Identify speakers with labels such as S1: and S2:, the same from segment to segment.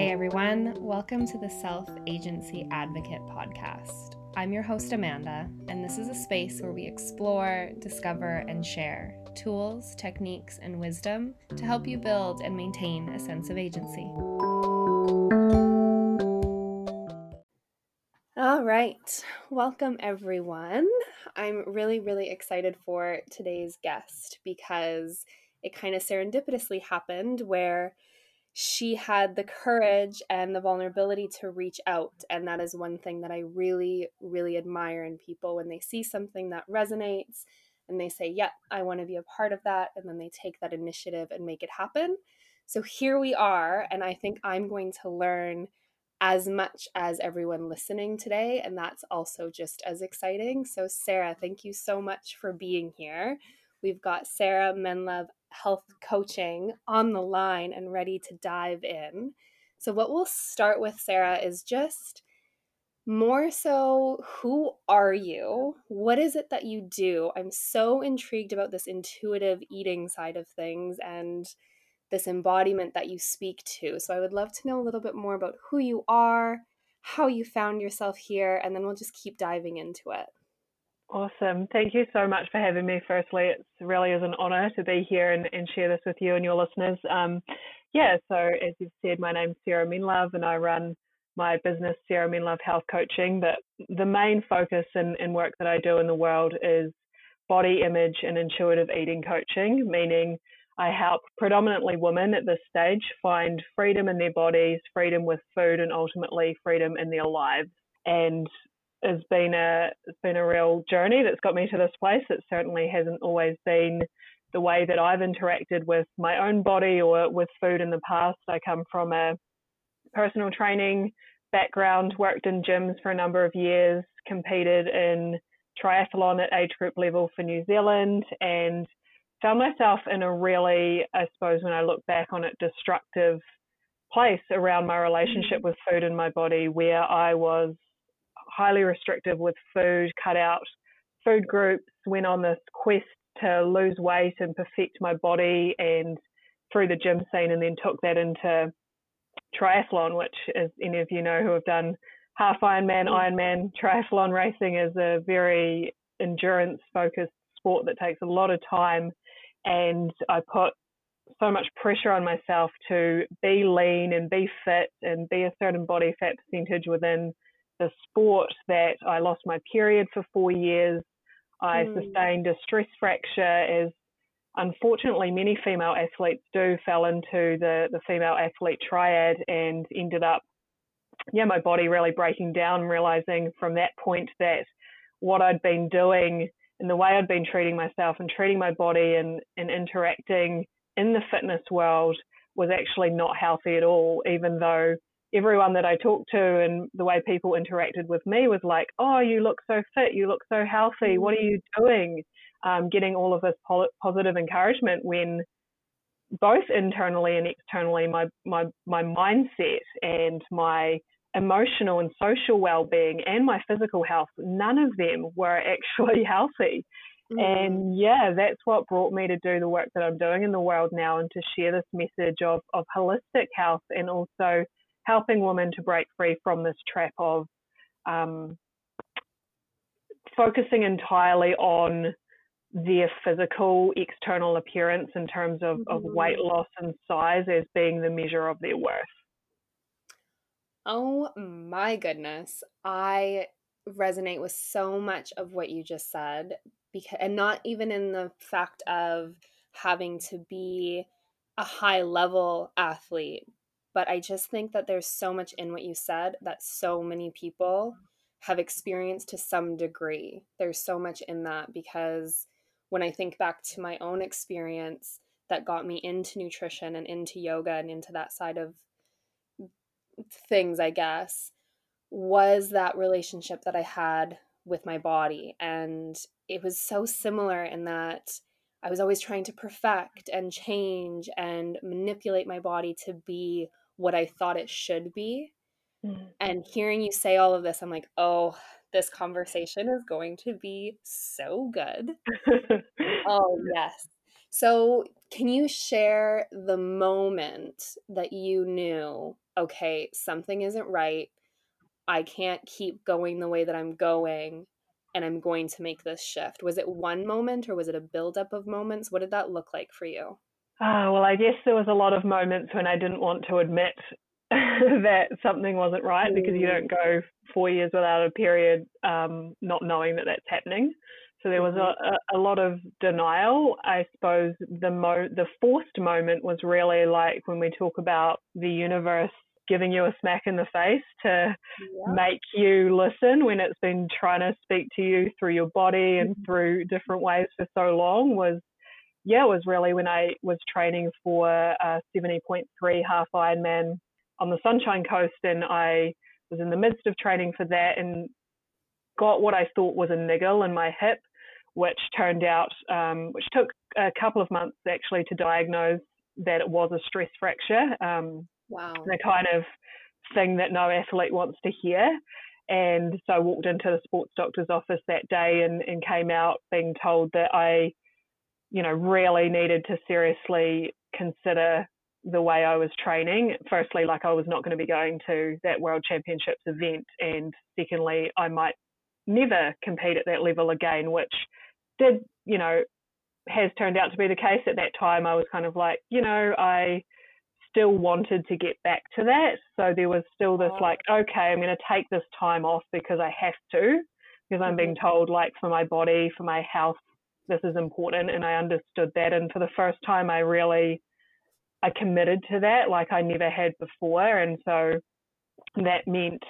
S1: Hey everyone, welcome to the Self Agency Advocate podcast. I'm your host, Amanda, and this is a space where we explore, discover, and share tools, techniques, and wisdom to help you build and maintain a sense of agency. All right, welcome everyone. I'm really, really excited for today's guest because it kind of serendipitously happened where she had the courage and the vulnerability to reach out. And that is one thing that I really, really admire in people when they see something that resonates and they say, Yep, yeah, I want to be a part of that. And then they take that initiative and make it happen. So here we are. And I think I'm going to learn as much as everyone listening today. And that's also just as exciting. So, Sarah, thank you so much for being here. We've got Sarah Menlove health coaching on the line and ready to dive in. So, what we'll start with, Sarah, is just more so who are you? What is it that you do? I'm so intrigued about this intuitive eating side of things and this embodiment that you speak to. So, I would love to know a little bit more about who you are, how you found yourself here, and then we'll just keep diving into it.
S2: Awesome. Thank you so much for having me. Firstly, it really is an honor to be here and, and share this with you and your listeners. Um, yeah, so as you've said, my name's Sarah Menlove and I run my business, Sarah Menlove Health Coaching. But the main focus and, and work that I do in the world is body image and intuitive eating coaching, meaning I help predominantly women at this stage find freedom in their bodies, freedom with food, and ultimately freedom in their lives. And has been a it's been a real journey that's got me to this place. It certainly hasn't always been the way that I've interacted with my own body or with food in the past. I come from a personal training background, worked in gyms for a number of years, competed in triathlon at age group level for New Zealand, and found myself in a really, I suppose, when I look back on it, destructive place around my relationship mm-hmm. with food and my body, where I was highly restrictive with food, cut out food groups, went on this quest to lose weight and perfect my body and through the gym scene and then took that into triathlon, which as any of you know who have done half Ironman, mm. Ironman, triathlon racing is a very endurance focused sport that takes a lot of time and I put so much pressure on myself to be lean and be fit and be a certain body fat percentage within the sport that I lost my period for four years. I mm. sustained a stress fracture, as unfortunately many female athletes do, fell into the, the female athlete triad and ended up, yeah, my body really breaking down, realizing from that point that what I'd been doing and the way I'd been treating myself and treating my body and, and interacting in the fitness world was actually not healthy at all, even though everyone that I talked to and the way people interacted with me was like, oh, you look so fit, you look so healthy, what are you doing? Um, getting all of this positive encouragement when both internally and externally, my, my, my mindset and my emotional and social well-being and my physical health, none of them were actually healthy. Mm. And yeah, that's what brought me to do the work that I'm doing in the world now and to share this message of, of holistic health and also helping women to break free from this trap of um, focusing entirely on their physical external appearance in terms of, mm-hmm. of weight loss and size as being the measure of their worth.
S1: Oh my goodness. I resonate with so much of what you just said because and not even in the fact of having to be a high level athlete but I just think that there's so much in what you said that so many people mm-hmm. have experienced to some degree. There's so much in that because when I think back to my own experience that got me into nutrition and into yoga and into that side of things, I guess, was that relationship that I had with my body. And it was so similar in that I was always trying to perfect and change and manipulate my body to be what I thought it should be. Mm-hmm. And hearing you say all of this, I'm like, oh, this conversation is going to be so good. oh, yes. So, can you share the moment that you knew, okay, something isn't right? I can't keep going the way that I'm going and I'm going to make this shift. Was it one moment or was it a buildup of moments? What did that look like for you?
S2: Oh, well, I guess there was a lot of moments when I didn't want to admit that something wasn't right because you don't mm. go four years without a period um, not knowing that that's happening. So there was mm-hmm. a, a, lot of denial. I suppose the mo- the forced moment was really like when we talk about the universe giving you a smack in the face to yeah. make you listen when it's been trying to speak to you through your body and mm-hmm. through different ways for so long was yeah, it was really when I was training for a 70.3 half Ironman on the Sunshine Coast and I was in the midst of training for that and got what I thought was a niggle in my hip, which turned out, um, which took a couple of months actually to diagnose that it was a stress fracture. Um,
S1: wow.
S2: The kind of thing that no athlete wants to hear. And so I walked into the sports doctor's office that day and, and came out being told that I, you know, really needed to seriously consider the way I was training. Firstly, like I was not going to be going to that World Championships event. And secondly, I might never compete at that level again, which did, you know, has turned out to be the case. At that time, I was kind of like, you know, I still wanted to get back to that. So there was still this like, okay, I'm going to take this time off because I have to, because I'm being mm-hmm. told, like, for my body, for my health, this is important. And I understood that. And for the first time, I really, I committed to that like I never had before. And so that meant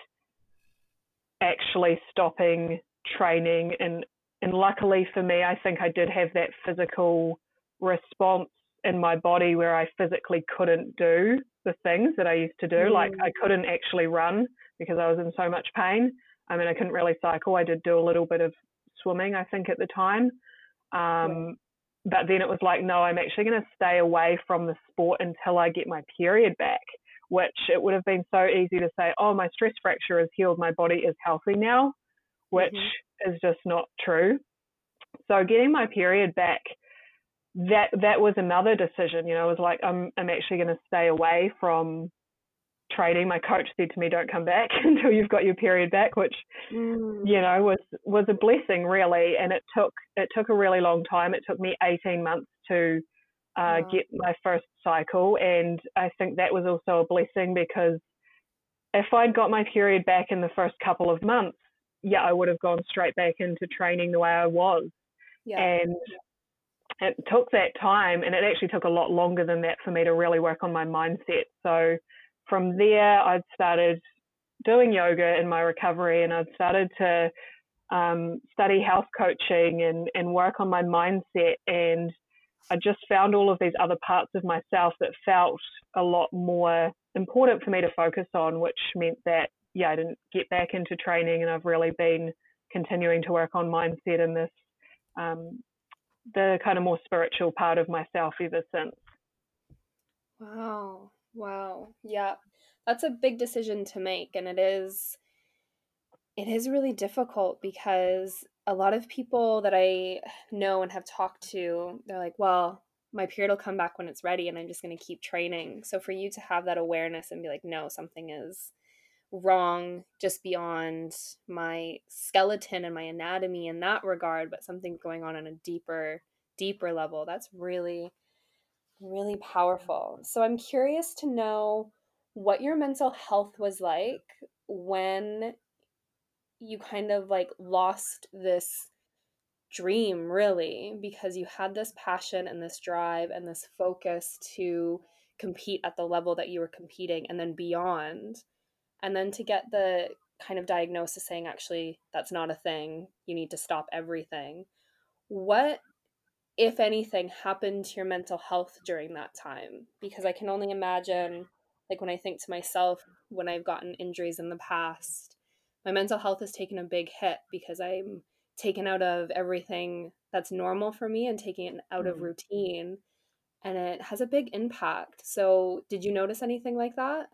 S2: actually stopping training and and luckily for me I think I did have that physical response in my body where I physically couldn't do the things that I used to do. Mm. Like I couldn't actually run because I was in so much pain. I mean, I couldn't really cycle. I did do a little bit of swimming, I think, at the time. Um. But then it was like, no, I'm actually going to stay away from the sport until I get my period back, which it would have been so easy to say, oh, my stress fracture is healed. My body is healthy now, which mm-hmm. is just not true. So getting my period back that that was another decision. You know, it was like I'm I'm actually going to stay away from training. My coach said to me, "Don't come back until you've got your period back," which mm. you know was was a blessing really. And it took it took a really long time. It took me 18 months to uh, get my first cycle, and I think that was also a blessing because if I'd got my period back in the first couple of months, yeah, I would have gone straight back into training the way I was. Yeah. And it took that time and it actually took a lot longer than that for me to really work on my mindset. So from there, I'd started doing yoga in my recovery and I'd started to um, study health coaching and, and work on my mindset. And I just found all of these other parts of myself that felt a lot more important for me to focus on, which meant that, yeah, I didn't get back into training and I've really been continuing to work on mindset in this um, the kind of more spiritual part of myself ever since.
S1: Wow. Wow. Yeah. That's a big decision to make and it is it is really difficult because a lot of people that I know and have talked to, they're like, "Well, my period will come back when it's ready and I'm just going to keep training." So for you to have that awareness and be like, "No, something is wrong just beyond my skeleton and my anatomy in that regard, but something's going on on a deeper, deeper level. That's really, really powerful. So I'm curious to know what your mental health was like when you kind of like lost this dream really because you had this passion and this drive and this focus to compete at the level that you were competing and then beyond. And then to get the kind of diagnosis saying actually that's not a thing. You need to stop everything. What if anything happened to your mental health during that time because i can only imagine like when i think to myself when i've gotten injuries in the past my mental health has taken a big hit because i'm taken out of everything that's normal for me and taking it out mm. of routine and it has a big impact so did you notice anything like that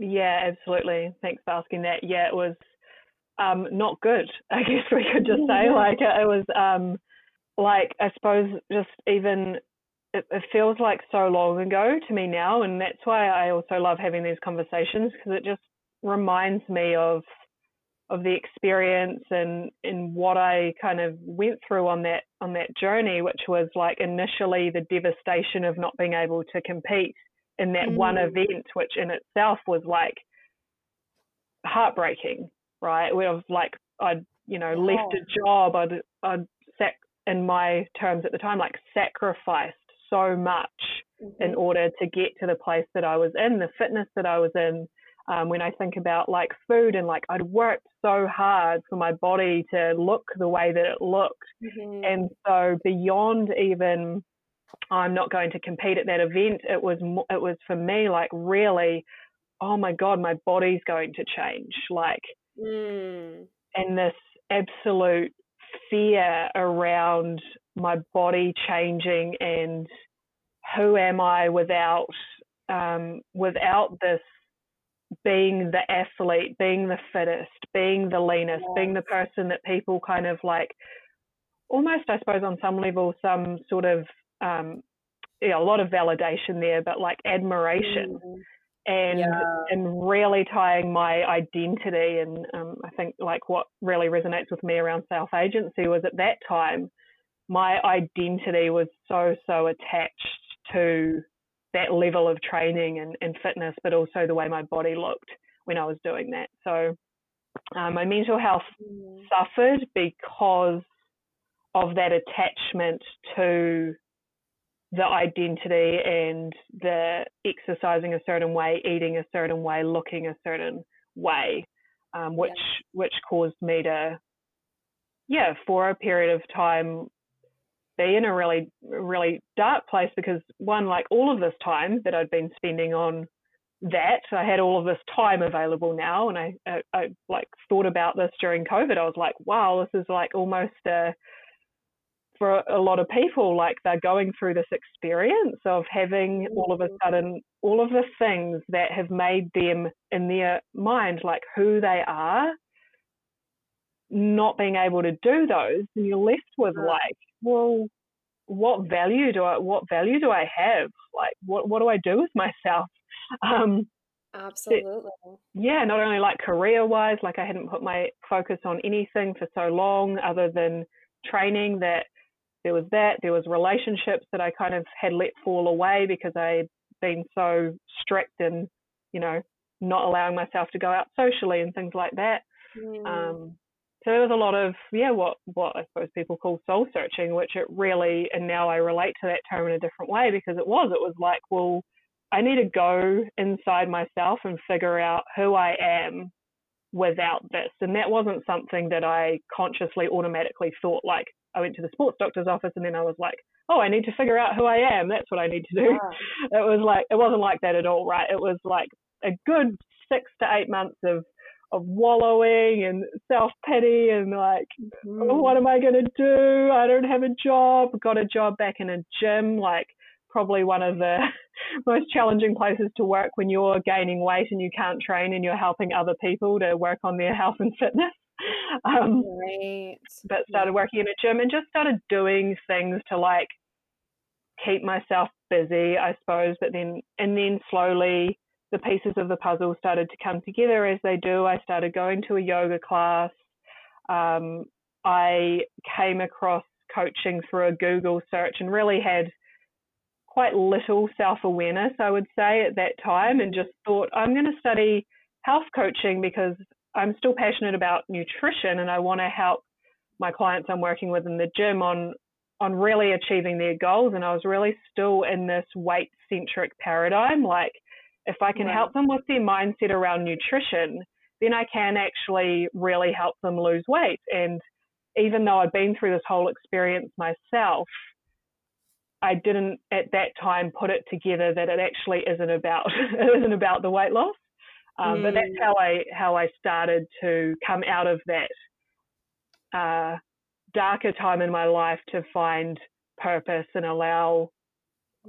S2: yeah, absolutely. Thanks for asking that. Yeah, it was um, not good. I guess we could just say like it was um, like I suppose just even it, it, feels like so long ago to me now, and that's why I also love having these conversations because it just reminds me of of the experience and and what I kind of went through on that on that journey, which was like initially the devastation of not being able to compete in that mm. one event, which in itself was like heartbreaking, right? Where I was like I'd you know oh. left a job, I'd I'd in my terms at the time like sacrificed so much mm-hmm. in order to get to the place that I was in, the fitness that I was in um, when I think about like food and like I'd worked so hard for my body to look the way that it looked. Mm-hmm. And so beyond even I'm not going to compete at that event, it was it was for me like really, oh my god, my body's going to change. Like, mm. and this absolute fear around my body changing and who am I without um, without this being the athlete, being the fittest, being the leanest, being the person that people kind of like almost, I suppose, on some level, some sort of um, yeah, a lot of validation there, but like admiration. Mm. And yeah. and really tying my identity and um, I think like what really resonates with me around self agency was at that time my identity was so so attached to that level of training and, and fitness, but also the way my body looked when I was doing that. So um, my mental health mm. suffered because of that attachment to the identity and the exercising a certain way, eating a certain way, looking a certain way, um, which yeah. which caused me to, yeah, for a period of time be in a really really dark place because one like all of this time that I'd been spending on that I had all of this time available now and I, I, I like thought about this during COVID I was like wow this is like almost a for a lot of people like they're going through this experience of having all of a sudden all of the things that have made them in their mind like who they are not being able to do those and you're left with like well, what value do I what value do I have? Like what what do I do with myself? Um,
S1: Absolutely.
S2: yeah, not only like career wise, like I hadn't put my focus on anything for so long other than training that there was that, there was relationships that I kind of had let fall away because I'd been so strict and, you know, not allowing myself to go out socially and things like that. Mm. Um, so there was a lot of yeah what what i suppose people call soul searching which it really and now i relate to that term in a different way because it was it was like well i need to go inside myself and figure out who i am without this and that wasn't something that i consciously automatically thought like i went to the sports doctor's office and then i was like oh i need to figure out who i am that's what i need to do yeah. it was like it wasn't like that at all right it was like a good six to eight months of of wallowing and self pity and like, mm-hmm. oh, what am I going to do? I don't have a job. Got a job back in a gym, like probably one of the most challenging places to work when you're gaining weight and you can't train and you're helping other people to work on their health and fitness. Um, right. But started working in a gym and just started doing things to like keep myself busy, I suppose. But then, and then slowly the pieces of the puzzle started to come together as they do. I started going to a yoga class. Um, I came across coaching through a Google search and really had quite little self awareness, I would say, at that time, and just thought, I'm going to study health coaching because I'm still passionate about nutrition and I want to help my clients I'm working with in the gym on on really achieving their goals and I was really still in this weight centric paradigm like if I can right. help them with their mindset around nutrition, then I can actually really help them lose weight. And even though I'd been through this whole experience myself, I didn't at that time put it together that it actually isn't about it isn't about the weight loss. Um, mm. But that's mm. how I how I started to come out of that uh, darker time in my life to find purpose and allow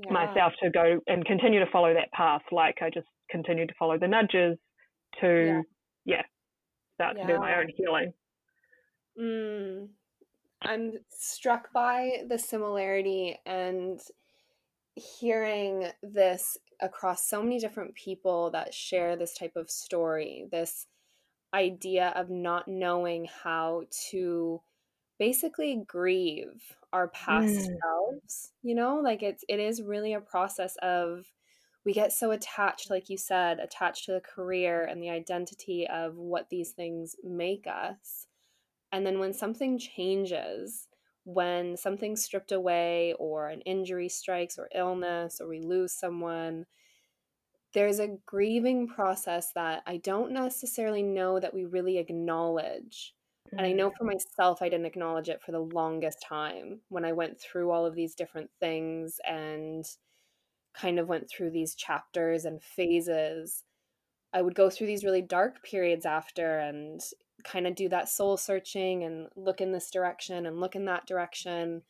S2: yeah. myself to go and continue to follow that path. Like I just continued to follow the nudges to, yeah, yeah start yeah. to do my own healing.
S1: Mm. I'm struck by the similarity and hearing this across so many different people that share this type of story, this idea of not knowing how to basically grieve our past mm. selves, you know? Like it's it is really a process of we get so attached like you said, attached to the career and the identity of what these things make us. And then when something changes, when something's stripped away or an injury strikes or illness or we lose someone, there's a grieving process that I don't necessarily know that we really acknowledge. And I know mm. for myself, I didn't acknowledge it for the longest time when I went through all of these different things and kind of went through these chapters and phases. I would go through these really dark periods after and kind of do that soul searching and look in this direction and look in that direction.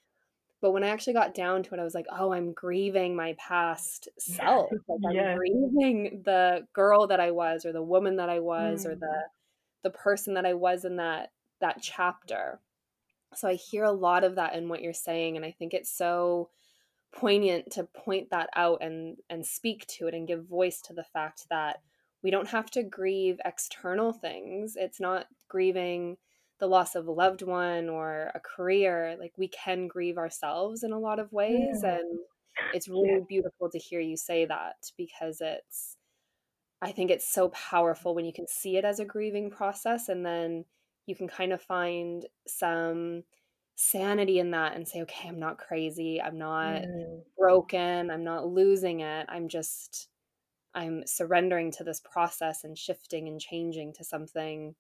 S1: But when I actually got down to it, I was like, oh, I'm grieving my past self. Like I'm yeah. grieving the girl that I was or the woman that I was mm. or the mm. the person that I was in that that chapter. So I hear a lot of that in what you're saying and I think it's so poignant to point that out and and speak to it and give voice to the fact that we don't have to grieve external things. It's not grieving the loss of a loved one or a career like we can grieve ourselves in a lot of ways yeah. and it's really yeah. beautiful to hear you say that because it's i think it's so powerful when you can see it as a grieving process and then you can kind of find some sanity in that and say okay i'm not crazy i'm not mm. broken i'm not losing it i'm just i'm surrendering to this process and shifting and changing to something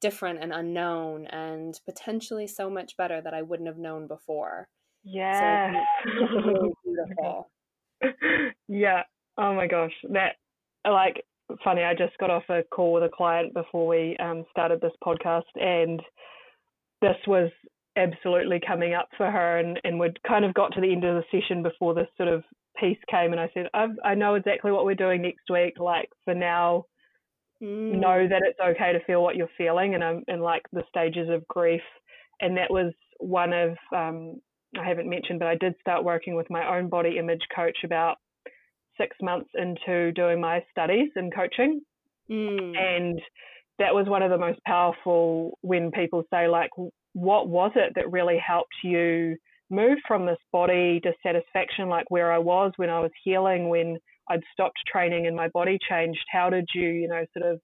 S1: different and unknown and potentially so much better that I wouldn't have known before.
S2: Yeah. So really beautiful. yeah. Oh my gosh. That like funny, I just got off a call with a client before we um, started this podcast and this was absolutely coming up for her and, and we'd kind of got to the end of the session before this sort of piece came and I said, i I know exactly what we're doing next week. Like for now, mm. know that it's okay to feel what you're feeling and um, and like the stages of grief and that was one of um, I haven't mentioned but I did start working with my own body image coach about six months into doing my studies in coaching mm. and that was one of the most powerful when people say like what was it that really helped you move from this body dissatisfaction like where I was when I was healing when I'd stopped training and my body changed. How did you, you know, sort of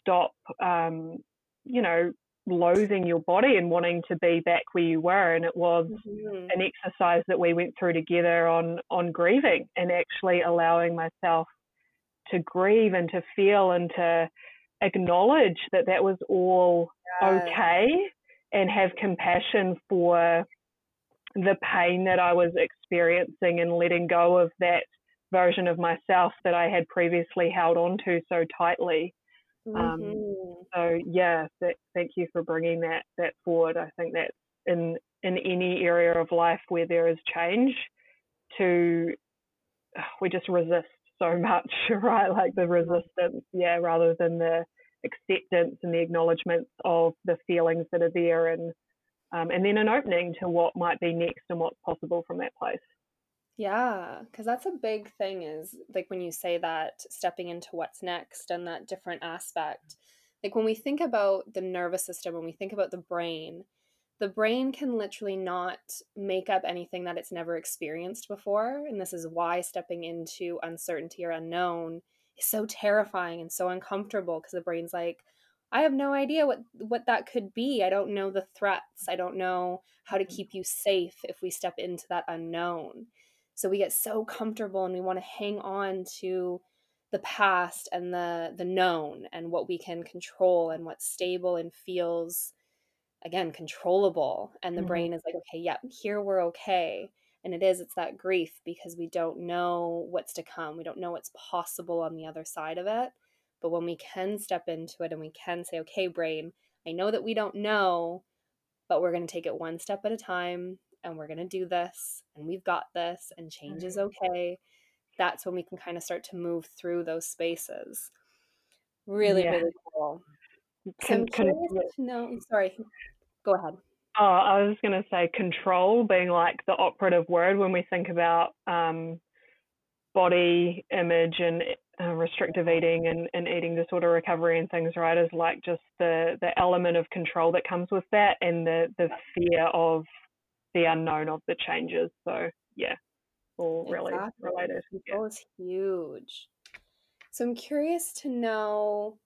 S2: stop, um, you know, loathing your body and wanting to be back where you were? And it was mm-hmm. an exercise that we went through together on on grieving and actually allowing myself to grieve and to feel and to acknowledge that that was all yes. okay and have compassion for the pain that I was experiencing and letting go of that version of myself that I had previously held on to so tightly. Um, mm-hmm. Um, so yeah, that, thank you for bringing that that forward. I think that in in any area of life where there is change, to we just resist so much, right? Like the resistance, yeah, rather than the acceptance and the acknowledgement of the feelings that are there, and um, and then an opening to what might be next and what's possible from that place.
S1: Yeah, because that's a big thing is like when you say that stepping into what's next and that different aspect. Like when we think about the nervous system, when we think about the brain, the brain can literally not make up anything that it's never experienced before. And this is why stepping into uncertainty or unknown is so terrifying and so uncomfortable because the brain's like, I have no idea what what that could be. I don't know the threats. I don't know how to mm. keep you safe if we step into that unknown. So we get so comfortable and we want to hang on to the past and the the known and what we can control and what's stable and feels again controllable and the mm-hmm. brain is like okay yep yeah, here we're okay and it is it's that grief because we don't know what's to come we don't know what's possible on the other side of it but when we can step into it and we can say okay brain i know that we don't know but we're going to take it one step at a time and we're going to do this and we've got this and change is mm-hmm. okay that's when we can kind of start to move through those spaces really yeah. really cool so i'm curious to know sorry go ahead
S2: Oh, I was going to say control being like the operative word when we think about um, body image and uh, restrictive eating and, and eating disorder recovery and things, right? Is like just the the element of control that comes with that and the the fear of the unknown of the changes. So yeah, all really exactly. related.
S1: Control yeah. is huge. So I'm curious to know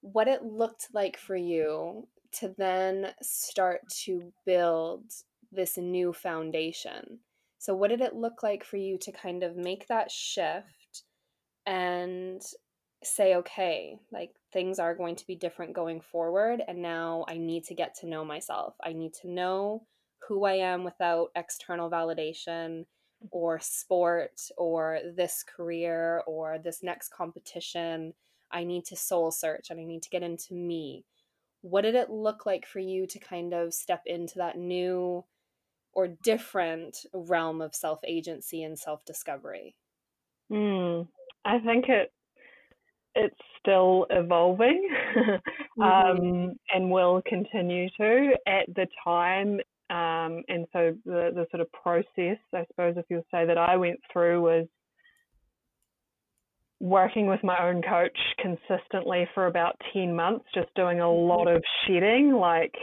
S1: what it looked like for you to then start to build this new foundation. So, what did it look like for you to kind of make that shift and say, okay, like things are going to be different going forward, and now I need to get to know myself. I need to know who I am without external validation or sport or this career or this next competition. I need to soul search and I need to get into me what did it look like for you to kind of step into that new or different realm of self agency and self discovery?
S2: Mm, I think it it's still evolving mm-hmm. um, and will continue to at the time. Um, and so the, the sort of process, I suppose, if you'll say that I went through was working with my own coach consistently for about 10 months, just doing a mm-hmm. lot of shedding. Like,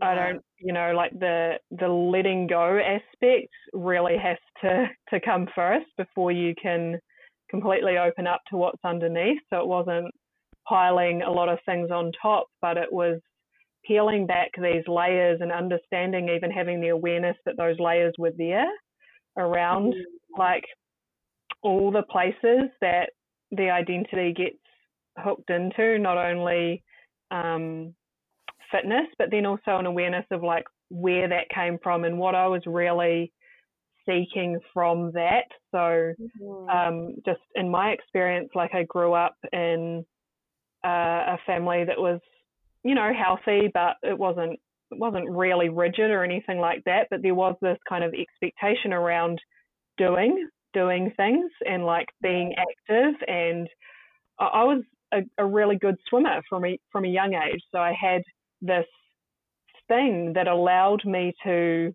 S2: yeah. I don't, you know, like the the letting go aspect really has to to come first before you can completely open up to what's underneath. So it wasn't piling a lot of things on top, but it was peeling back these layers and understanding, even having the awareness that those layers were there around, mm-hmm. like all the places that the identity gets hooked into, not only um, fitness, but then also an awareness of like where that came from and what I was really seeking from that. So, mm-hmm. um, just in my experience, like I grew up in uh, a family that was, you know, healthy, but it wasn't it wasn't really rigid or anything like that. But there was this kind of expectation around doing doing things and like being active. And I was a, a really good swimmer from a, from a young age. So I had this thing that allowed me to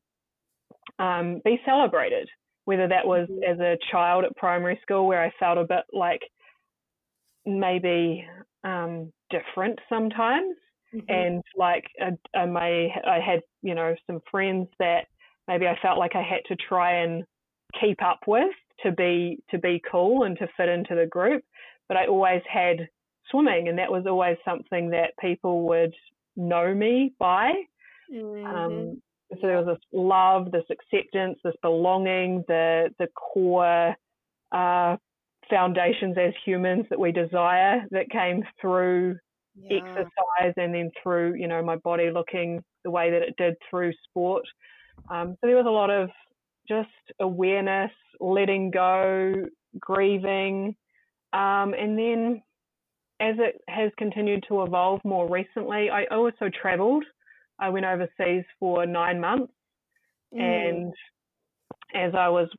S2: um, be celebrated, whether that was mm-hmm. as a child at primary school where I felt a bit like maybe um, different sometimes. Mm-hmm. And like I, I may, I had, you know, some friends that maybe I felt like I had to try and keep up with to be to be cool and to fit into the group. But I always had swimming, and that was always something that people would know me by. Mm-hmm. Um, so there was this love, this acceptance, this belonging, the the core uh, foundations as humans that we desire that came through yeah. exercise and then through you know my body looking the way that it did through sport. Um, so there was a lot of just awareness, letting go, grieving. Um, and then as it has continued to evolve more recently, I also traveled. I went overseas for nine months. Mm. And as I was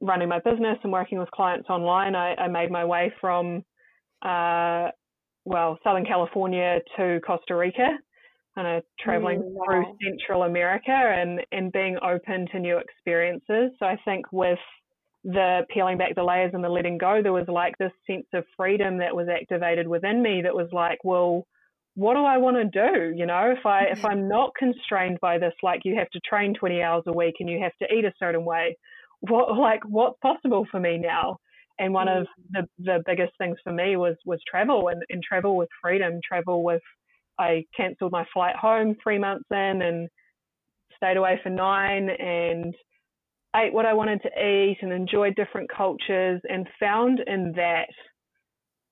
S2: running my business and working with clients online, I, I made my way from, uh, well, Southern California to Costa Rica kind of traveling mm, wow. through Central America and, and being open to new experiences. So I think with the peeling back the layers and the letting go, there was like this sense of freedom that was activated within me that was like, well, what do I want to do? You know, if I if I'm not constrained by this, like you have to train 20 hours a week and you have to eat a certain way, what like what's possible for me now? And one mm. of the the biggest things for me was was travel and, and travel with freedom, travel with I cancelled my flight home three months in and stayed away for nine and ate what I wanted to eat and enjoyed different cultures and found in that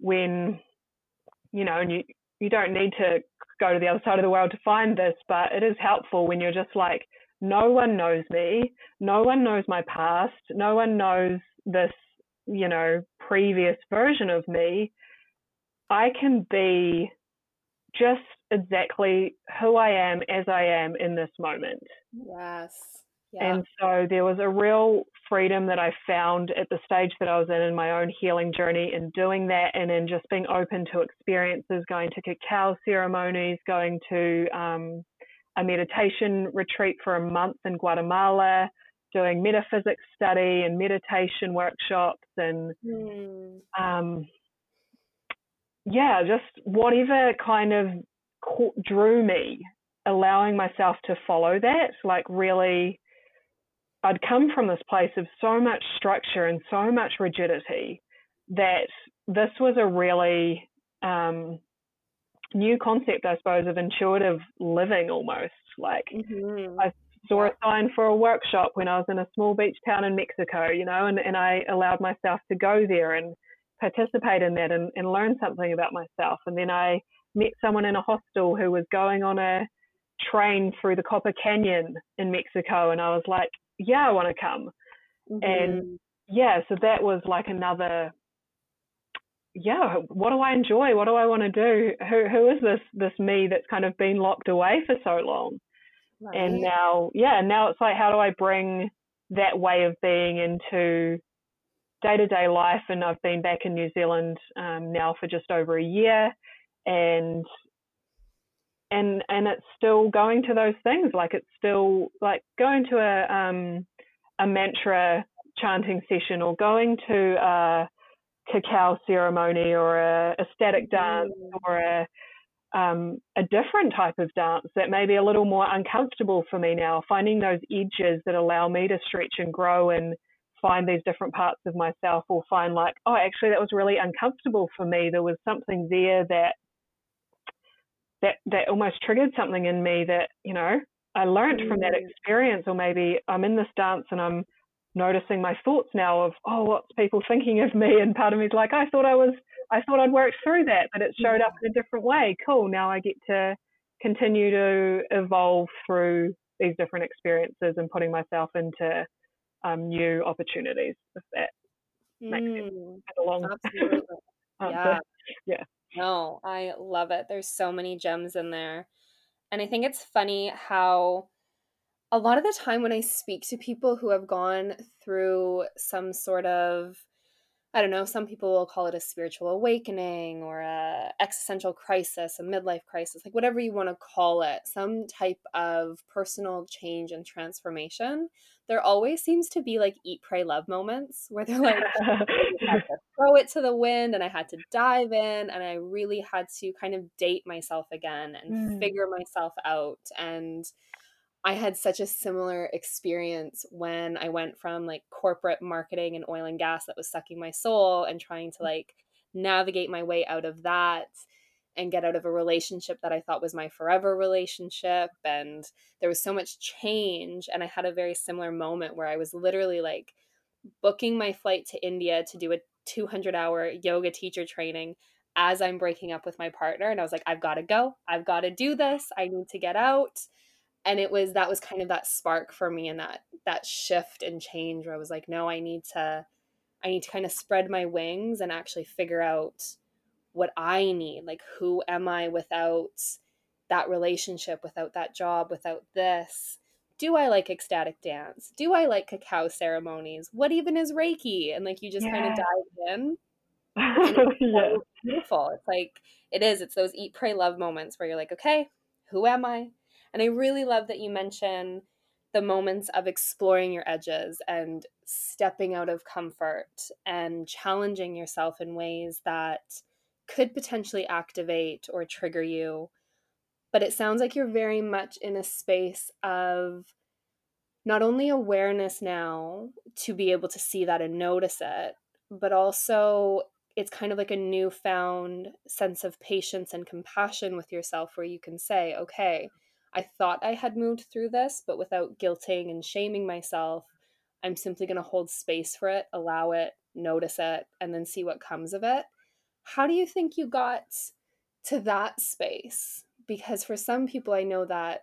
S2: when you know and you you don't need to go to the other side of the world to find this but it is helpful when you're just like no one knows me no one knows my past no one knows this you know previous version of me i can be just exactly who I am as I am in this moment.
S1: Yes.
S2: Yeah. And so there was a real freedom that I found at the stage that I was in in my own healing journey in doing that and in just being open to experiences, going to cacao ceremonies, going to um, a meditation retreat for a month in Guatemala, doing metaphysics study and meditation workshops, and mm. um, yeah, just whatever kind of drew me, allowing myself to follow that, like really. I'd come from this place of so much structure and so much rigidity that this was a really um, new concept, I suppose, of intuitive living almost. Like mm-hmm. I saw a sign for a workshop when I was in a small beach town in Mexico, you know, and, and I allowed myself to go there and participate in that and, and learn something about myself. And then I met someone in a hostel who was going on a train through the Copper Canyon in Mexico, and I was like, yeah, I want to come. Mm-hmm. And yeah, so that was like another yeah, what do I enjoy? What do I want to do? Who who is this this me that's kind of been locked away for so long? Right. And now, yeah, now it's like, how do I bring that way of being into day to day life? And I've been back in New Zealand um, now for just over a year, and and and it's still going to those things. Like it's still like going to a um, a mantra chanting session or going to a cacao ceremony or a, a static dance mm. or a um, a different type of dance that may be a little more uncomfortable for me now, finding those edges that allow me to stretch and grow and find these different parts of myself or find like, oh, actually that was really uncomfortable for me. There was something there that that that almost triggered something in me that, you know, I learned mm. from that mm. experience or maybe I'm in this dance and I'm noticing my thoughts now of oh what's people thinking of me? And part of me is like i thought i was i thought i'd worked through that but it showed up in a different way. Cool now i get to continue to evolve through these different experiences and putting myself into um, new opportunities if that makes mm, sense
S1: along yeah. Yeah no i love it there's so many gems in there and i think it's funny how a lot of the time when I speak to people who have gone through some sort of I don't know, some people will call it a spiritual awakening or a existential crisis, a midlife crisis, like whatever you want to call it, some type of personal change and transformation. There always seems to be like eat, pray, love moments where they're like, I had to throw it to the wind and I had to dive in and I really had to kind of date myself again and mm. figure myself out and I had such a similar experience when I went from like corporate marketing and oil and gas that was sucking my soul and trying to mm. like navigate my way out of that and get out of a relationship that I thought was my forever relationship. And there was so much change. And I had a very similar moment where I was literally like booking my flight to India to do a 200 hour yoga teacher training as I'm breaking up with my partner. And I was like, I've got to go. I've got to do this. I need to get out and it was that was kind of that spark for me and that that shift and change where I was like, no, I need to I need to kind of spread my wings and actually figure out what I need. Like who am I without that relationship, without that job, without this? Do I like ecstatic dance? Do I like cacao ceremonies? What even is Reiki? And like you just yeah. kind of dive in. it's yeah. beautiful. It's like it is. It's those eat, pray, love moments where you're like, okay, who am I? And I really love that you mention the moments of exploring your edges and stepping out of comfort and challenging yourself in ways that could potentially activate or trigger you. But it sounds like you're very much in a space of not only awareness now to be able to see that and notice it, but also it's kind of like a newfound sense of patience and compassion with yourself where you can say, okay, I thought I had moved through this, but without guilting and shaming myself, I'm simply going to hold space for it, allow it, notice it, and then see what comes of it. How do you think you got to that space? Because for some people, I know that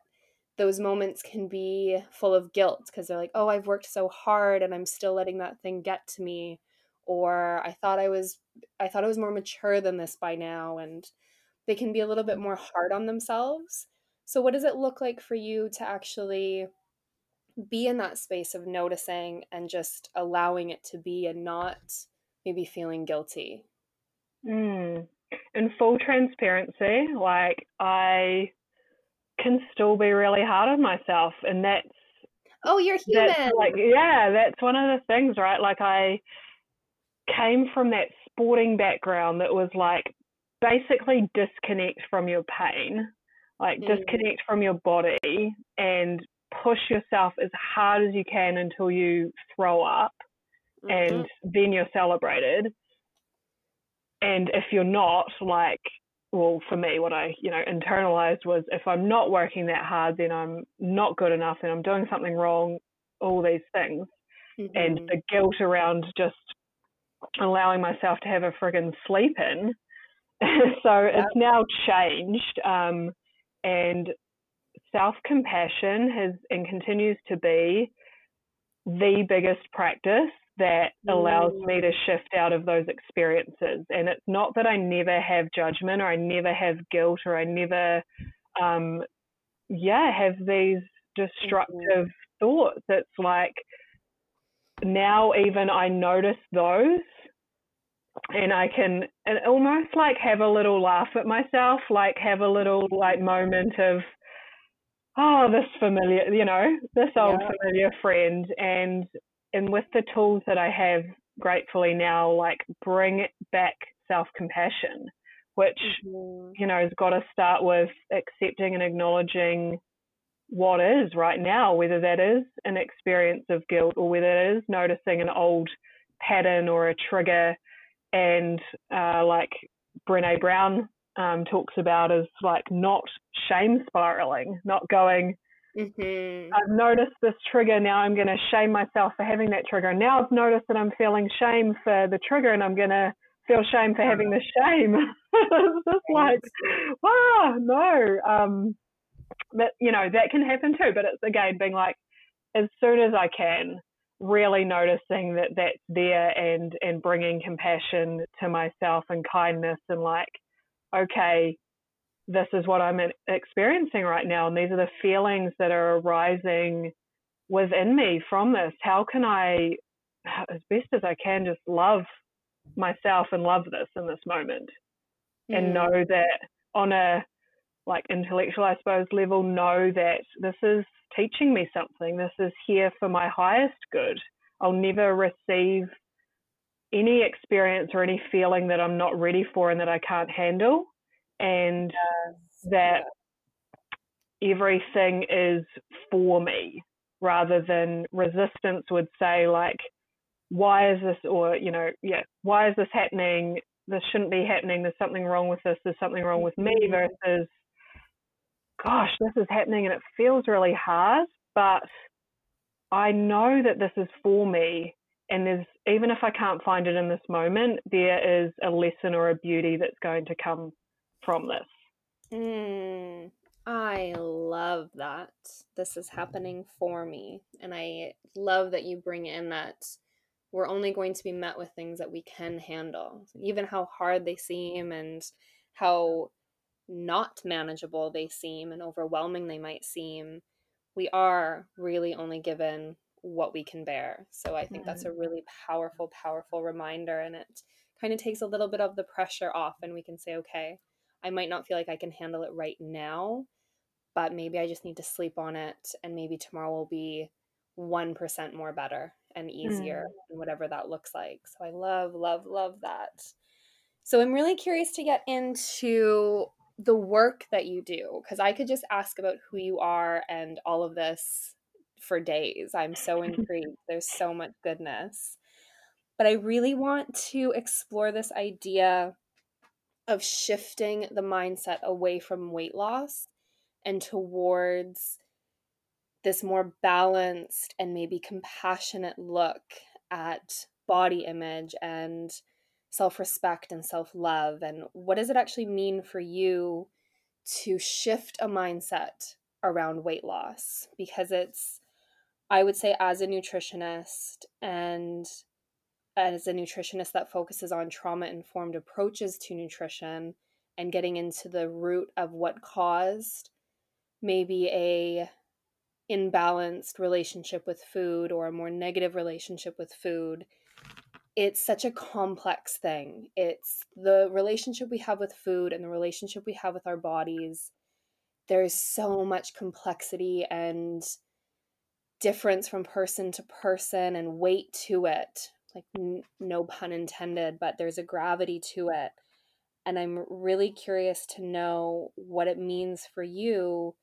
S1: those moments can be full of guilt because they're like, oh, I've worked so hard and I'm still letting that thing get to me. Or I thought I was I thought I was more mature than this by now and they can be a little bit more hard on themselves. So, what does it look like for you to actually be in that space of noticing and just allowing it to be and not maybe feeling guilty?
S2: Mm. In full transparency, like I can still be really hard on myself. And that's
S1: Oh, you're human.
S2: That's like yeah, that's one of the things, right? Like I came from that sporting background that was like basically disconnect from your pain, like mm. disconnect from your body and push yourself as hard as you can until you throw up mm-hmm. and then you're celebrated. And if you're not, like well, for me, what I, you know, internalized was if I'm not working that hard, then I'm not good enough and I'm doing something wrong, all these things. Mm-hmm. And the guilt around just allowing myself to have a friggin' sleep in. so it's now changed. Um, and self compassion has and continues to be the biggest practice that allows mm. me to shift out of those experiences. And it's not that I never have judgment or I never have guilt or I never, um, yeah, have these destructive mm-hmm. thoughts. It's like now even I notice those and I can and almost like have a little laugh at myself, like have a little like moment of, oh, this familiar, you know, this old yeah. familiar friend, and and with the tools that I have, gratefully now, like bring back self compassion, which mm-hmm. you know has got to start with accepting and acknowledging what is right now, whether that is an experience of guilt or whether it is noticing an old pattern or a trigger, and uh, like Brene Brown um, talks about is like not shame spiraling, not going Mm-hmm. I've noticed this trigger. Now I'm going to shame myself for having that trigger. Now I've noticed that I'm feeling shame for the trigger, and I'm going to feel shame for having the shame. it's just like, ah, no. Um, but you know that can happen too. But it's again being like, as soon as I can, really noticing that that's there and and bringing compassion to myself and kindness and like, okay, this is what I'm experiencing right now, and these are the feelings that are arising within me from this. How can I, as best as I can, just love myself and love this in this moment, mm. and know that on a like intellectual, I suppose, level, know that this is teaching me something. This is here for my highest good. I'll never receive any experience or any feeling that I'm not ready for and that I can't handle and yes. that yeah. everything is for me rather than resistance would say like why is this or you know yeah why is this happening this shouldn't be happening there's something wrong with this there's something wrong with me mm-hmm. versus gosh this is happening and it feels really hard but i know that this is for me and there's even if i can't find it in this moment there is a lesson or a beauty that's going to come from this.
S1: Mm, I love that. This is happening for me. And I love that you bring in that we're only going to be met with things that we can handle, even how hard they seem and how not manageable they seem and overwhelming they might seem. We are really only given what we can bear. So I think mm-hmm. that's a really powerful, powerful reminder. And it kind of takes a little bit of the pressure off, and we can say, okay, I might not feel like I can handle it right now, but maybe I just need to sleep on it and maybe tomorrow will be 1% more better and easier mm. and whatever that looks like. So I love love love that. So I'm really curious to get into the work that you do because I could just ask about who you are and all of this for days. I'm so intrigued. There's so much goodness. But I really want to explore this idea of shifting the mindset away from weight loss and towards this more balanced and maybe compassionate look at body image and self respect and self love. And what does it actually mean for you to shift a mindset around weight loss? Because it's, I would say, as a nutritionist and as a nutritionist that focuses on trauma informed approaches to nutrition and getting into the root of what caused maybe a imbalanced relationship with food or a more negative relationship with food it's such a complex thing. It's the relationship we have with food and the relationship we have with our bodies. There's so much complexity and difference from person to person and weight to it like n- no pun intended but there's a gravity to it. And i'm really curious to know what it means for you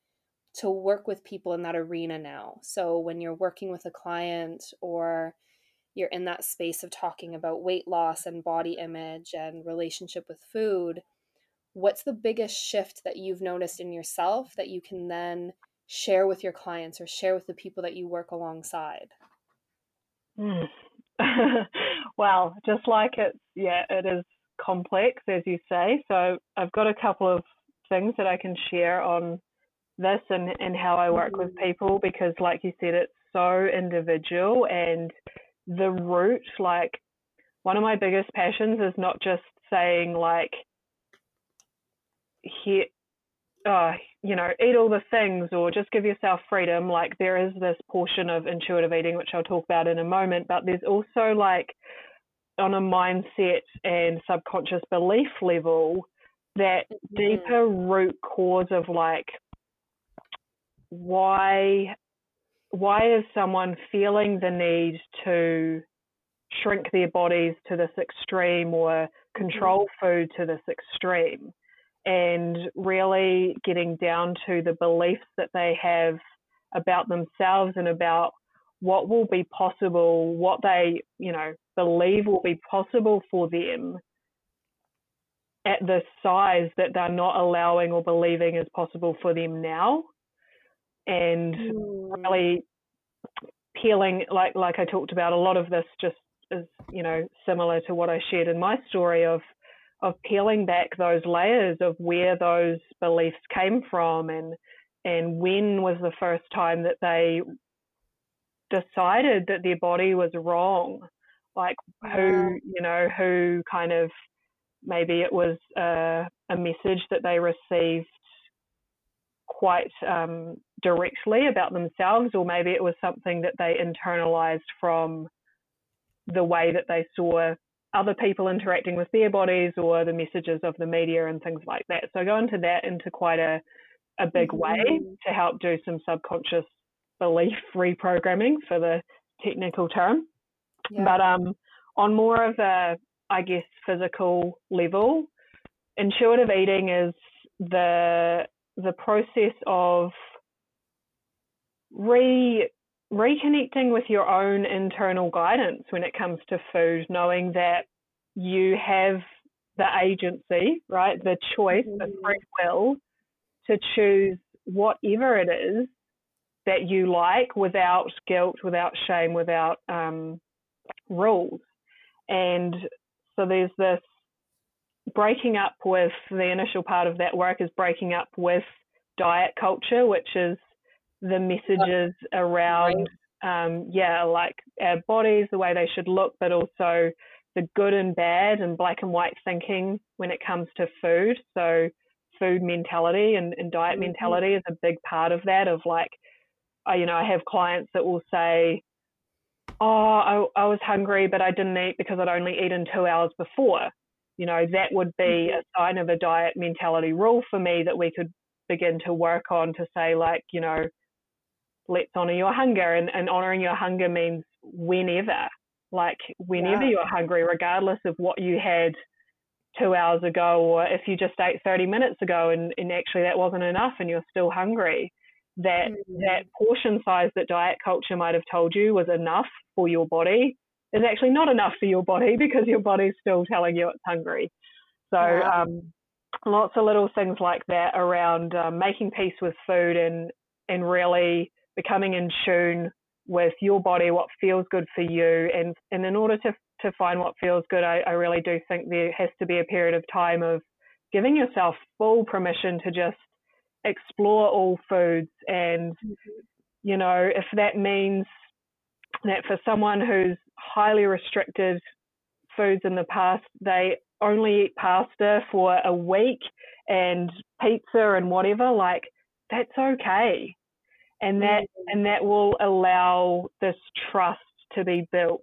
S1: to work with people in that arena now. So when you're working with a client or you're in that space of talking about weight loss and body image and relationship with food what's the biggest shift that you've noticed in yourself that you can then share with your clients or share with the people that you work alongside
S2: mm. well just like it yeah it is complex as you say so i've got a couple of things that i can share on this and, and how i work mm-hmm. with people because like you said it's so individual and the root like one of my biggest passions is not just saying like here uh, you know, eat all the things or just give yourself freedom. Like there is this portion of intuitive eating, which I'll talk about in a moment, but there's also like on a mindset and subconscious belief level, that mm-hmm. deeper root cause of like why why is someone feeling the need to shrink their bodies to this extreme or control mm-hmm. food to this extreme and really getting down to the beliefs that they have about themselves and about what will be possible, what they, you know, believe will be possible for them at the size that they're not allowing or believing is possible for them now. And mm. really peeling like like I talked about, a lot of this just is, you know, similar to what I shared in my story of of peeling back those layers of where those beliefs came from and and when was the first time that they decided that their body was wrong like who you know who kind of maybe it was a, a message that they received quite um, directly about themselves or maybe it was something that they internalized from the way that they saw other people interacting with their bodies or the messages of the media and things like that. So I go into that into quite a, a big mm-hmm. way to help do some subconscious belief reprogramming for the technical term. Yeah. But um, on more of a, I guess, physical level, intuitive eating is the the process of re reconnecting with your own internal guidance when it comes to food, knowing that you have the agency, right, the choice, mm-hmm. the free will to choose whatever it is that you like without guilt, without shame, without um, rules. And so there's this breaking up with the initial part of that work is breaking up with diet culture, which is the messages around um, yeah like our bodies the way they should look but also the good and bad and black and white thinking when it comes to food so food mentality and, and diet mm-hmm. mentality is a big part of that of like I, you know i have clients that will say oh I, I was hungry but i didn't eat because i'd only eaten two hours before you know that would be mm-hmm. a sign of a diet mentality rule for me that we could begin to work on to say like you know let's honor your hunger. And, and honoring your hunger means whenever, like whenever yeah. you're hungry, regardless of what you had two hours ago, or if you just ate 30 minutes ago and, and actually that wasn't enough and you're still hungry, that mm-hmm. that portion size that diet culture might have told you was enough for your body is actually not enough for your body because your body's still telling you it's hungry. So yeah. um, lots of little things like that around um, making peace with food and and really becoming in tune with your body, what feels good for you. And, and in order to, to find what feels good, I, I really do think there has to be a period of time of giving yourself full permission to just explore all foods. And, you know, if that means that for someone who's highly restricted foods in the past, they only eat pasta for a week and pizza and whatever, like that's okay and that mm-hmm. and that will allow this trust to be built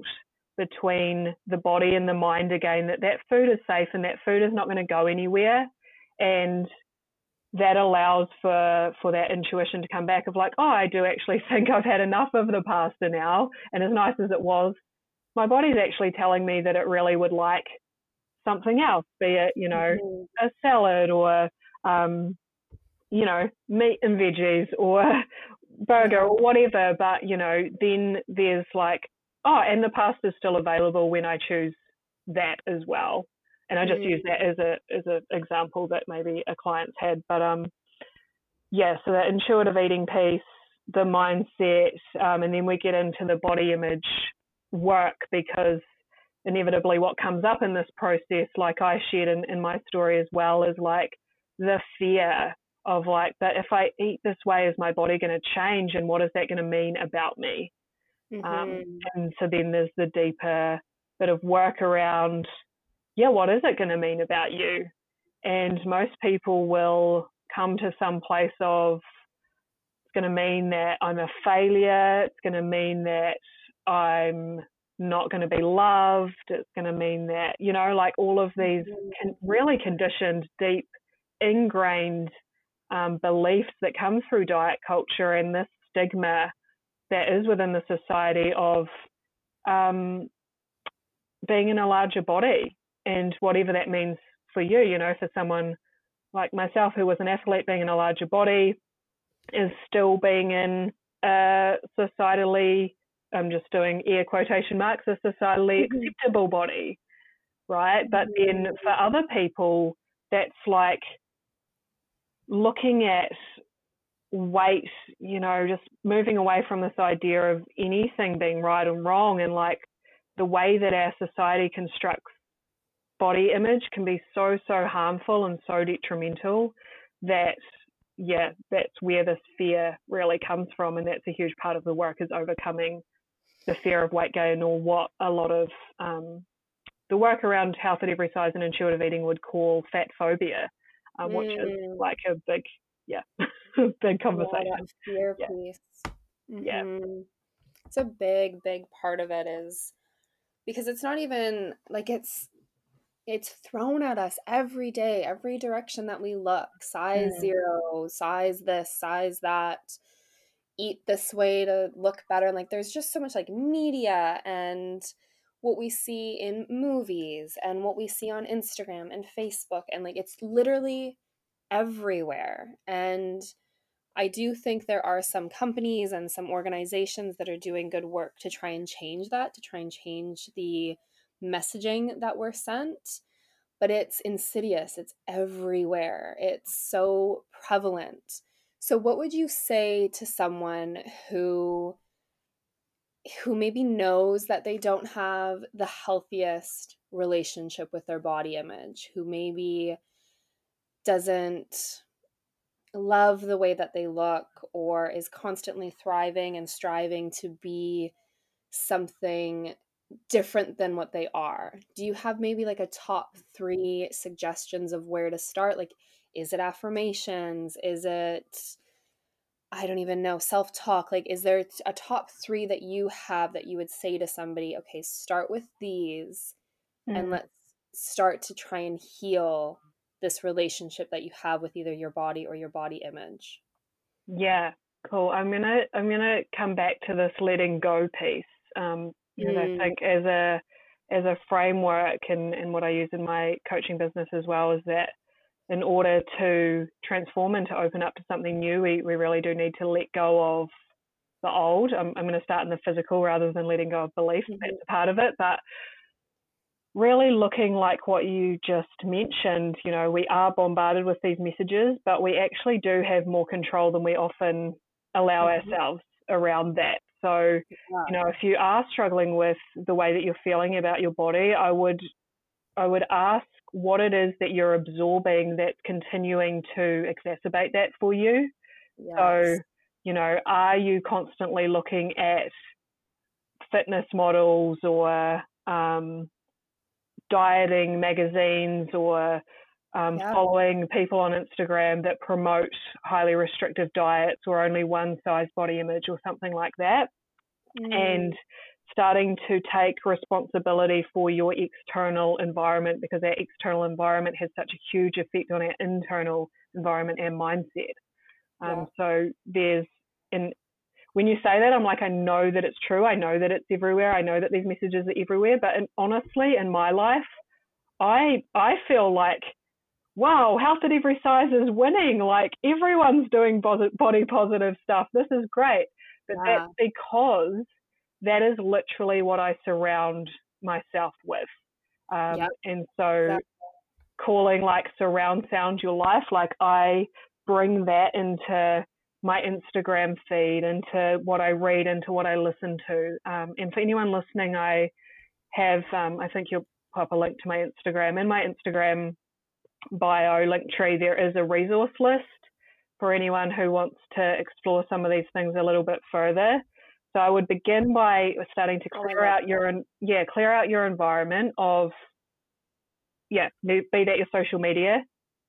S2: between the body and the mind again that that food is safe and that food is not going to go anywhere and that allows for for that intuition to come back of like, oh, I do actually think I've had enough of the pasta now. And as nice as it was, my body's actually telling me that it really would like something else, be it, you know, mm-hmm. a salad or um, you know, meat and veggies or burger or whatever. But, you know, then there's like, oh, and the pasta's still available when I choose that as well. And I just mm. use that as a as an example that maybe a client's had. But um, yeah, so that intuitive eating piece, the mindset, um, and then we get into the body image work because inevitably what comes up in this process, like I shared in, in my story as well, is like the fear of like, but if I eat this way, is my body going to change? And what is that going to mean about me? Um, mm-hmm. Um, and so then there's the deeper bit of work around, yeah, what is it going to mean about you? And most people will come to some place of, it's going to mean that I'm a failure. It's going to mean that I'm not going to be loved. It's going to mean that, you know, like all of these mm-hmm. really conditioned, deep, ingrained um, beliefs that come through diet culture and this stigma that is within the society of um, being in a larger body and whatever that means for you, you know, for someone like myself who was an athlete, being in a larger body is still being in a societally, I'm just doing air quotation marks, a societally mm-hmm. acceptable body, right? But then for other people, that's like looking at weight, you know, just moving away from this idea of anything being right and wrong and like the way that our society constructs body image can be so, so harmful and so detrimental that, yeah, that's where this fear really comes from. And that's a huge part of the work is overcoming the fear of weight gain or what a lot of um, the work around health at every size and intuitive eating would call fat phobia um, mm. which is like a big, yeah, big conversation. Yeah,
S1: yeah. piece. Mm-hmm. Yeah. It's a big, big part of it is because it's not even like it's it's thrown at us every day, every direction that we look. Size mm. zero, size this, size that. Eat this way to look better. And Like there's just so much like media and what we see in movies and what we see on Instagram and Facebook and like it's literally everywhere and I do think there are some companies and some organizations that are doing good work to try and change that, to try and change the messaging that we're sent. But it's insidious, it's everywhere, it's so prevalent. So, what would you say to someone who who maybe knows that they don't have the healthiest relationship with their body image, who maybe doesn't love the way that they look or is constantly thriving and striving to be something different than what they are. Do you have maybe like a top 3 suggestions of where to start? Like is it affirmations? Is it I don't even know, self talk. Like, is there a top three that you have that you would say to somebody, okay, start with these mm. and let's start to try and heal this relationship that you have with either your body or your body image?
S2: Yeah, cool. I'm gonna I'm gonna come back to this letting go piece. Um, because mm. I think as a as a framework and, and what I use in my coaching business as well is that in order to transform and to open up to something new, we, we really do need to let go of the old. I'm, I'm going to start in the physical rather than letting go of belief. Mm-hmm. That's a part of it. But really looking like what you just mentioned, you know, we are bombarded with these messages, but we actually do have more control than we often allow mm-hmm. ourselves around that. So, yeah. you know, if you are struggling with the way that you're feeling about your body, I would I would ask what it is that you're absorbing that's continuing to exacerbate that for you. Yes. So, you know, are you constantly looking at fitness models or um, dieting magazines or um, yeah. following people on Instagram that promote highly restrictive diets or only one size body image or something like that? Mm. And starting to take responsibility for your external environment because our external environment has such a huge effect on our internal environment and mindset. Um, yeah. So there's, and when you say that, I'm like, I know that it's true. I know that it's everywhere. I know that these messages are everywhere. But in, honestly, in my life, I I feel like, wow, Health at Every Size is winning. Like everyone's doing body positive stuff. This is great. But that's because that is literally what I surround myself with. Um, yep. And so, yep. calling like surround sound your life, like I bring that into my Instagram feed, into what I read, into what I listen to. Um, and for anyone listening, I have, um, I think you'll pop a link to my Instagram. In my Instagram bio link tree, there is a resource list for anyone who wants to explore some of these things a little bit further. So I would begin by starting to clear oh, out your yeah clear out your environment of yeah be that your social media.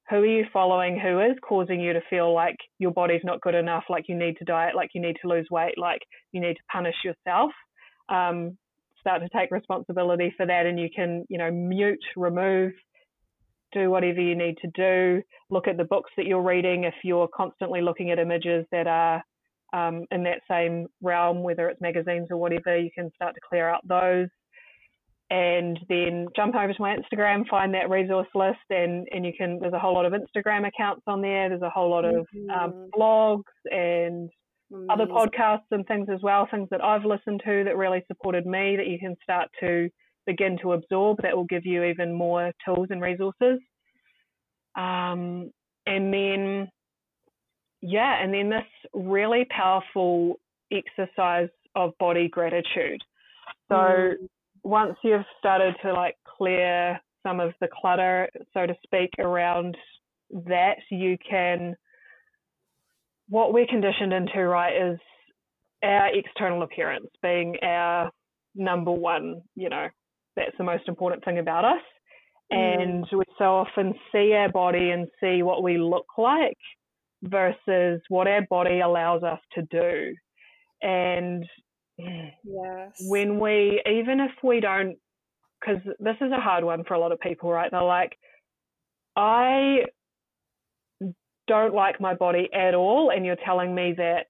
S2: Who are you following? Who is causing you to feel like your body's not good enough, like you need to diet, like you need to lose weight, like you need to punish yourself? Um, start to take responsibility for that, and you can you know mute, remove, do whatever you need to do. Look at the books that you're reading. If you're constantly looking at images that are um, in that same realm, whether it's magazines or whatever, you can start to clear out those. And then jump over to my Instagram, find that resource list, and, and you can. There's a whole lot of Instagram accounts on there. There's a whole lot of um, mm-hmm. um, blogs and Amazing. other podcasts and things as well. Things that I've listened to that really supported me that you can start to begin to absorb. That will give you even more tools and resources. Um, and then yeah, and then this really powerful exercise of body gratitude. So mm. once you've started to like clear some of the clutter, so to speak, around that, you can. What we're conditioned into, right, is our external appearance being our number one, you know, that's the most important thing about us. Mm. And we so often see our body and see what we look like versus what our body allows us to do. And
S1: yes.
S2: when we, even if we don't, because this is a hard one for a lot of people, right? They're like, I don't like my body at all, and you're telling me that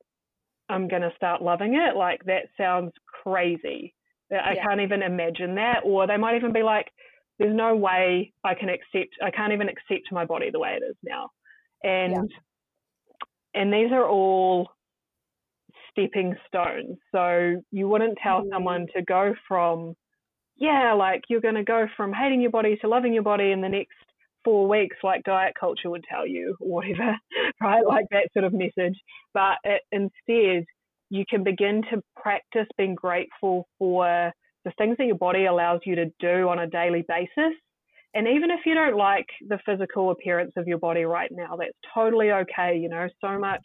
S2: I'm going to start loving it. Like, that sounds crazy. I yeah. can't even imagine that. Or they might even be like, there's no way I can accept, I can't even accept my body the way it is now. And yeah and these are all stepping stones. So you wouldn't tell mm. someone to go from, yeah, like you're going to go from hating your body to loving your body in the next four weeks, like diet culture would tell you, or whatever, right? Like that sort of message. But it, instead, you can begin to practice being grateful for the things that your body allows you to do on a daily basis and even if you don't like the physical appearance of your body right now, that's totally okay. You know, so much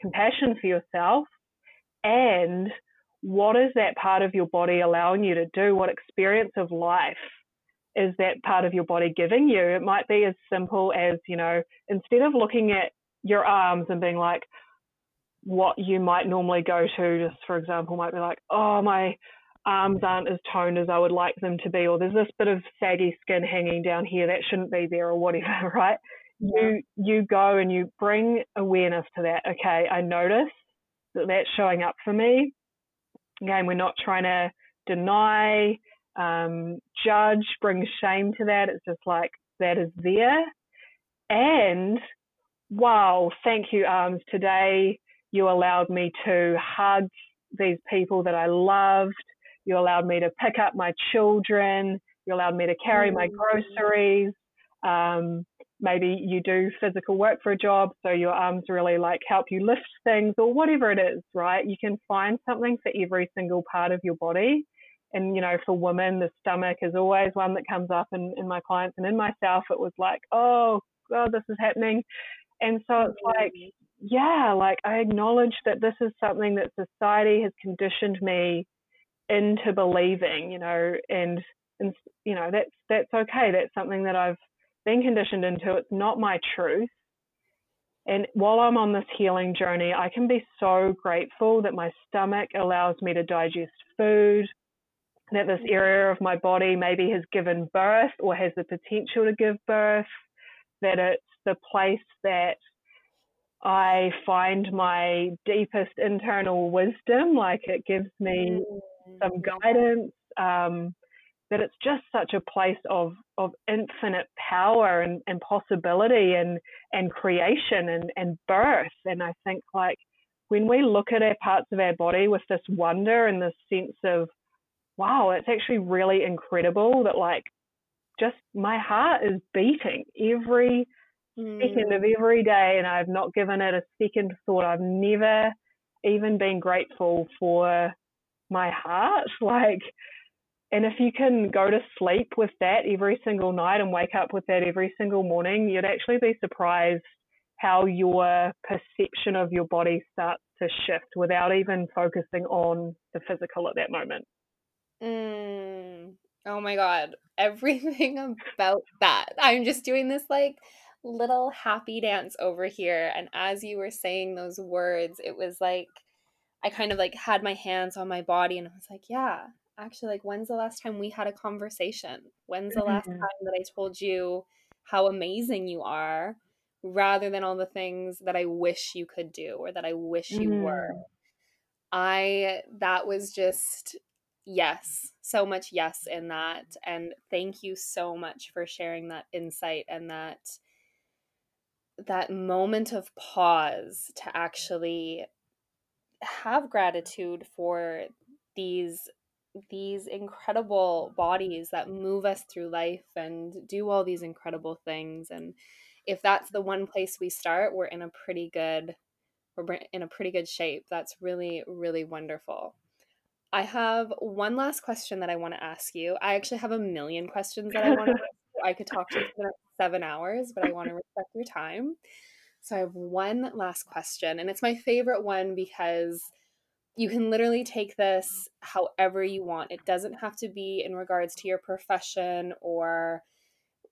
S2: compassion for yourself. And what is that part of your body allowing you to do? What experience of life is that part of your body giving you? It might be as simple as, you know, instead of looking at your arms and being like, what you might normally go to, just for example, might be like, oh, my arms aren't as toned as I would like them to be, or there's this bit of saggy skin hanging down here that shouldn't be there, or whatever, right? Yeah. You you go and you bring awareness to that. Okay, I notice that that's showing up for me. Again, we're not trying to deny, um, judge, bring shame to that. It's just like that is there. And wow, thank you, arms. Today you allowed me to hug these people that I loved you allowed me to pick up my children. You allowed me to carry my mm. groceries. Um, maybe you do physical work for a job, so your arms really like help you lift things or whatever it is, right? You can find something for every single part of your body. And, you know, for women, the stomach is always one that comes up in, in my clients and in myself. It was like, oh, God, this is happening. And so it's like, mm. yeah, like I acknowledge that this is something that society has conditioned me into believing, you know, and and you know that's that's okay. That's something that I've been conditioned into. It's not my truth. And while I'm on this healing journey, I can be so grateful that my stomach allows me to digest food, that this area of my body maybe has given birth or has the potential to give birth, that it's the place that I find my deepest internal wisdom. Like it gives me mm. Some guidance. Um, that it's just such a place of of infinite power and, and possibility and and creation and, and birth. And I think like when we look at our parts of our body with this wonder and this sense of wow, it's actually really incredible that like just my heart is beating every mm. second of every day and I've not given it a second thought. I've never even been grateful for my heart. Like and if you can go to sleep with that every single night and wake up with that every single morning, you'd actually be surprised how your perception of your body starts to shift without even focusing on the physical at that moment.
S1: Mm. Oh my God. Everything about that. I'm just doing this like little happy dance over here. And as you were saying those words, it was like I kind of like had my hands on my body and I was like, yeah, actually like when's the last time we had a conversation when's the last mm-hmm. time that i told you how amazing you are rather than all the things that i wish you could do or that i wish you mm. were i that was just yes so much yes in that and thank you so much for sharing that insight and that that moment of pause to actually have gratitude for these these incredible bodies that move us through life and do all these incredible things and if that's the one place we start we're in a pretty good we're in a pretty good shape. That's really really wonderful. I have one last question that i want to ask you. I actually have a million questions that i want to i could talk to you for seven hours but i want to respect your time so i have one last question and it's my favorite one because you can literally take this however you want. It doesn't have to be in regards to your profession or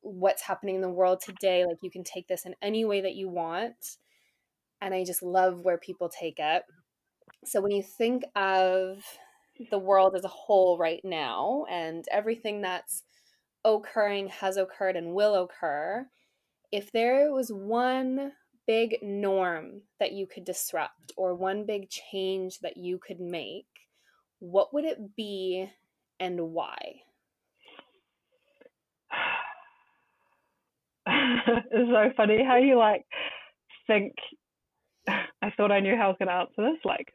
S1: what's happening in the world today. Like you can take this in any way that you want. And I just love where people take it. So when you think of the world as a whole right now and everything that's occurring has occurred and will occur, if there was one big norm that you could disrupt or one big change that you could make, what would it be and why?
S2: it's so funny how you like think. I thought I knew how I was going to answer this, like,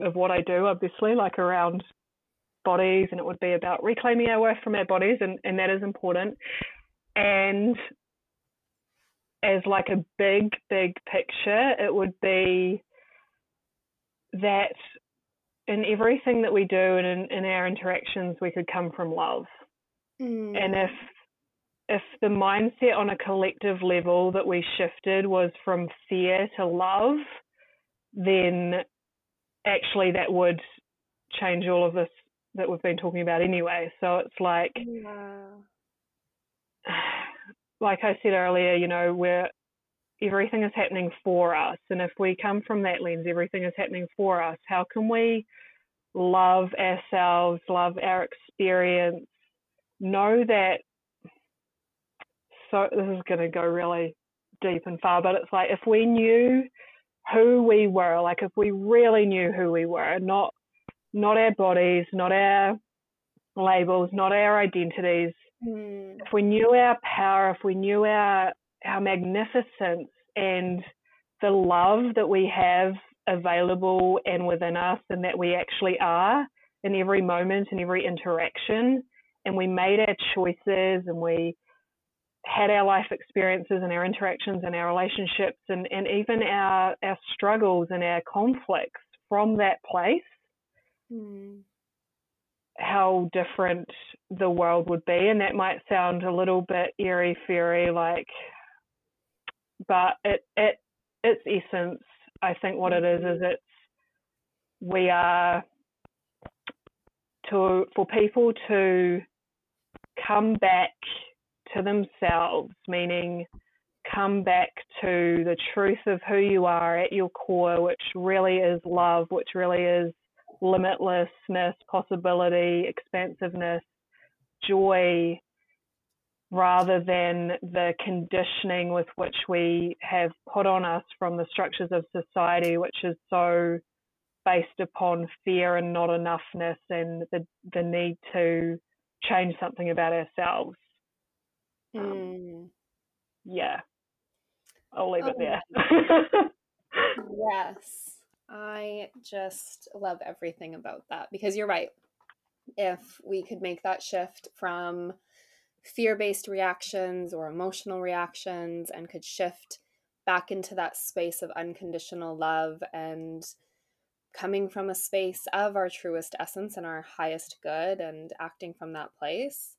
S2: of what I do, obviously, like around bodies, and it would be about reclaiming our worth from our bodies, and, and that is important. And as like a big, big picture, it would be that in everything that we do and in, in our interactions, we could come from love. Mm. And if if the mindset on a collective level that we shifted was from fear to love, then actually that would change all of this that we've been talking about anyway. So it's like yeah like I said earlier, you know, where everything is happening for us. And if we come from that lens, everything is happening for us, how can we love ourselves, love our experience, know that? So, this is going to go really deep and far, but it's like if we knew who we were, like if we really knew who we were, not not our bodies, not our labels, not our identities, Mm. If we knew our power, if we knew our our magnificence and the love that we have available and within us and that we actually are in every moment and every interaction and we made our choices and we had our life experiences and our interactions and our relationships and, and even our, our struggles and our conflicts from that place, mm how different the world would be. And that might sound a little bit airy fairy, like, but it, it, its essence, I think what it is, is it's, we are to, for people to come back to themselves, meaning come back to the truth of who you are at your core, which really is love, which really is limitlessness, possibility, expansiveness, joy, rather than the conditioning with which we have put on us from the structures of society, which is so based upon fear and not enoughness and the, the need to change something about ourselves.
S1: Mm. Um,
S2: yeah, I'll leave oh, it there.
S1: yes, I just love everything about that because you're right. If we could make that shift from fear based reactions or emotional reactions and could shift back into that space of unconditional love and coming from a space of our truest essence and our highest good and acting from that place.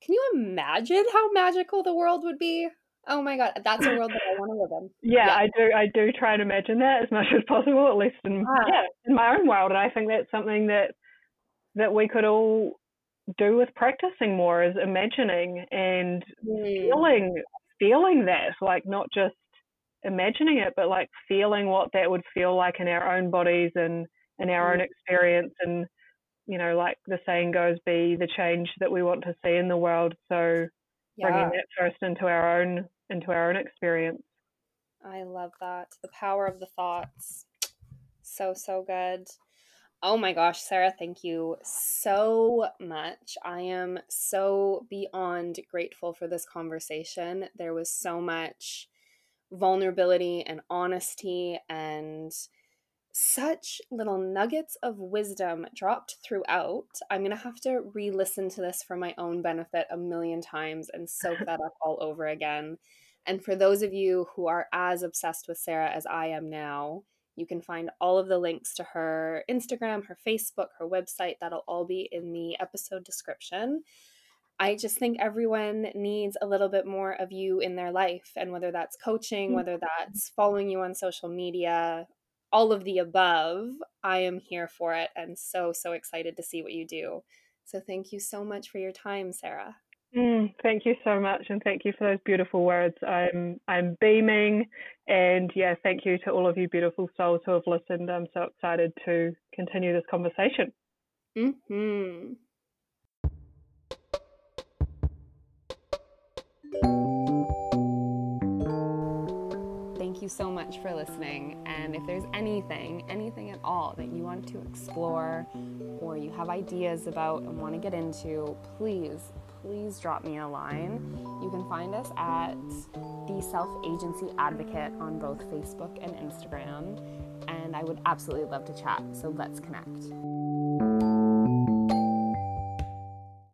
S1: Can you imagine how magical the world would be? Oh my god, that's a world that I want to live in.
S2: Yeah, yeah, I do. I do try and imagine that as much as possible, at least in ah. yeah, in my own world. And I think that's something that that we could all do with practicing more is imagining and mm. feeling feeling that like not just imagining it but like feeling what that would feel like in our own bodies and in our mm. own experience and you know like the saying goes be the change that we want to see in the world so yeah. bringing that first into our own into our own experience
S1: i love that the power of the thoughts so so good Oh my gosh, Sarah, thank you so much. I am so beyond grateful for this conversation. There was so much vulnerability and honesty and such little nuggets of wisdom dropped throughout. I'm going to have to re listen to this for my own benefit a million times and soak that up all over again. And for those of you who are as obsessed with Sarah as I am now, you can find all of the links to her Instagram, her Facebook, her website. That'll all be in the episode description. I just think everyone needs a little bit more of you in their life. And whether that's coaching, mm-hmm. whether that's following you on social media, all of the above, I am here for it and so, so excited to see what you do. So thank you so much for your time, Sarah.
S2: Mm, thank you so much, and thank you for those beautiful words. I'm I'm beaming, and yeah, thank you to all of you beautiful souls who have listened. I'm so excited to continue this conversation.
S1: Hmm. You so much for listening. And if there's anything, anything at all that you want to explore or you have ideas about and want to get into, please please drop me a line. You can find us at the Self Agency Advocate on both Facebook and Instagram. And I would absolutely love to chat, so let's connect.